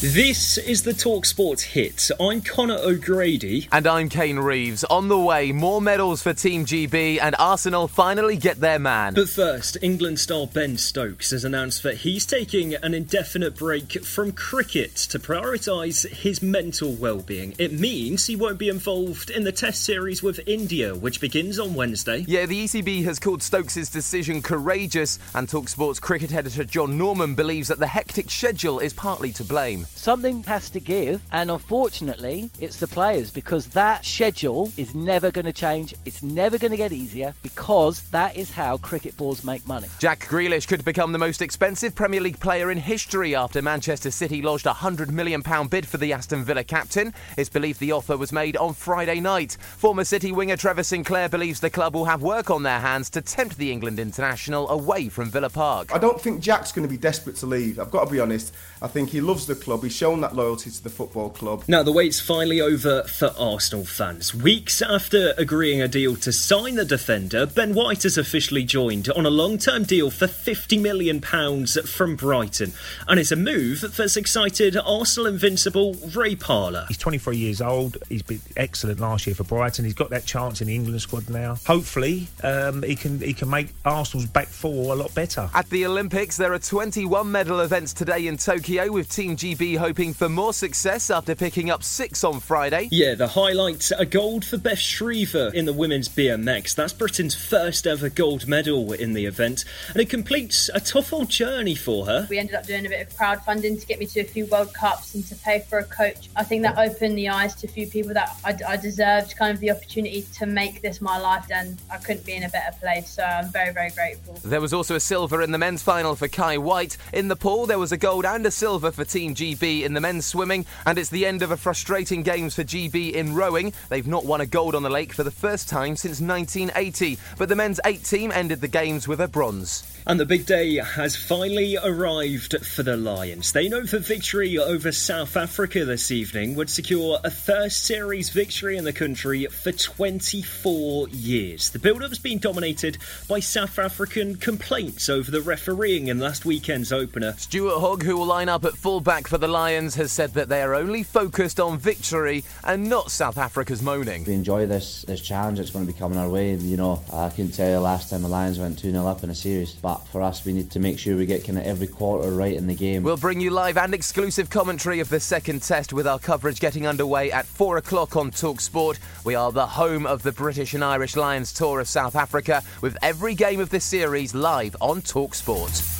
This is the Talksport hit. I'm Connor O'Grady. And I'm Kane Reeves. On the way, more medals for Team GB and Arsenal finally get their man. But first, England star Ben Stokes has announced that he's taking an indefinite break from cricket to prioritise his mental well-being. It means he won't be involved in the Test series with India, which begins on Wednesday. Yeah, the ECB has called Stokes' decision courageous, and Talksport's cricket editor John Norman believes that the hectic schedule is partly to blame. Something has to give, and unfortunately, it's the players because that schedule is never going to change. It's never going to get easier because that is how cricket balls make money. Jack Grealish could become the most expensive Premier League player in history after Manchester City lodged a £100 million bid for the Aston Villa captain. It's believed the offer was made on Friday night. Former City winger Trevor Sinclair believes the club will have work on their hands to tempt the England international away from Villa Park. I don't think Jack's going to be desperate to leave. I've got to be honest. I think he loves the club. He's shown that loyalty to the football club. Now, the wait's finally over for Arsenal fans. Weeks after agreeing a deal to sign the defender, Ben White has officially joined on a long term deal for £50 million from Brighton. And it's a move that's excited Arsenal invincible Ray Parlour. He's 23 years old. He's been excellent last year for Brighton. He's got that chance in the England squad now. Hopefully, um, he can he can make Arsenal's back four a lot better. At the Olympics, there are 21 medal events today in Tokyo with Team GB hoping for more success after picking up six on Friday. Yeah, the highlights a gold for Beth Shriever in the women's BMX. That's Britain's first ever gold medal in the event, and it completes a tough old journey for her. We ended up doing a bit of crowdfunding to get me to a few World Cups and to pay for a coach. I think that opened the eyes to a few people that I, I deserved kind of the opportunity to make this my life, and I couldn't be in a better place. So I'm very, very grateful. There was also a silver in the men's final for Kye Whyte. In the pool, there was a gold and a silver for Team GB in the men's swimming, and it's the end of a frustrating games for GB in rowing. They've not won a gold on the lake for the first time since 1980, but the men's eight team ended the games with a bronze. And the big day has finally arrived for the Lions. They know the victory over South Africa this evening would secure a first series victory in the country for 24 years. The build up has been dominated by South African complaints over the refereeing in last weekend's opener. Stuart Hogg, who will line up at fullback for the Lions, has said that they are only focused on victory and not South Africa's moaning. We enjoy this, this challenge that's going to be coming our way. You know, I couldn't tell you the last time the Lions went 2 0 up in a series, but for us, we need to make sure we get kind of every quarter right in the game. We'll bring you live and exclusive commentary of the second test with our coverage getting underway at 4 o'clock on Talk Sport. We are the home of the British and Irish Lions tour of South Africa with every game of this series live on Talk Sport.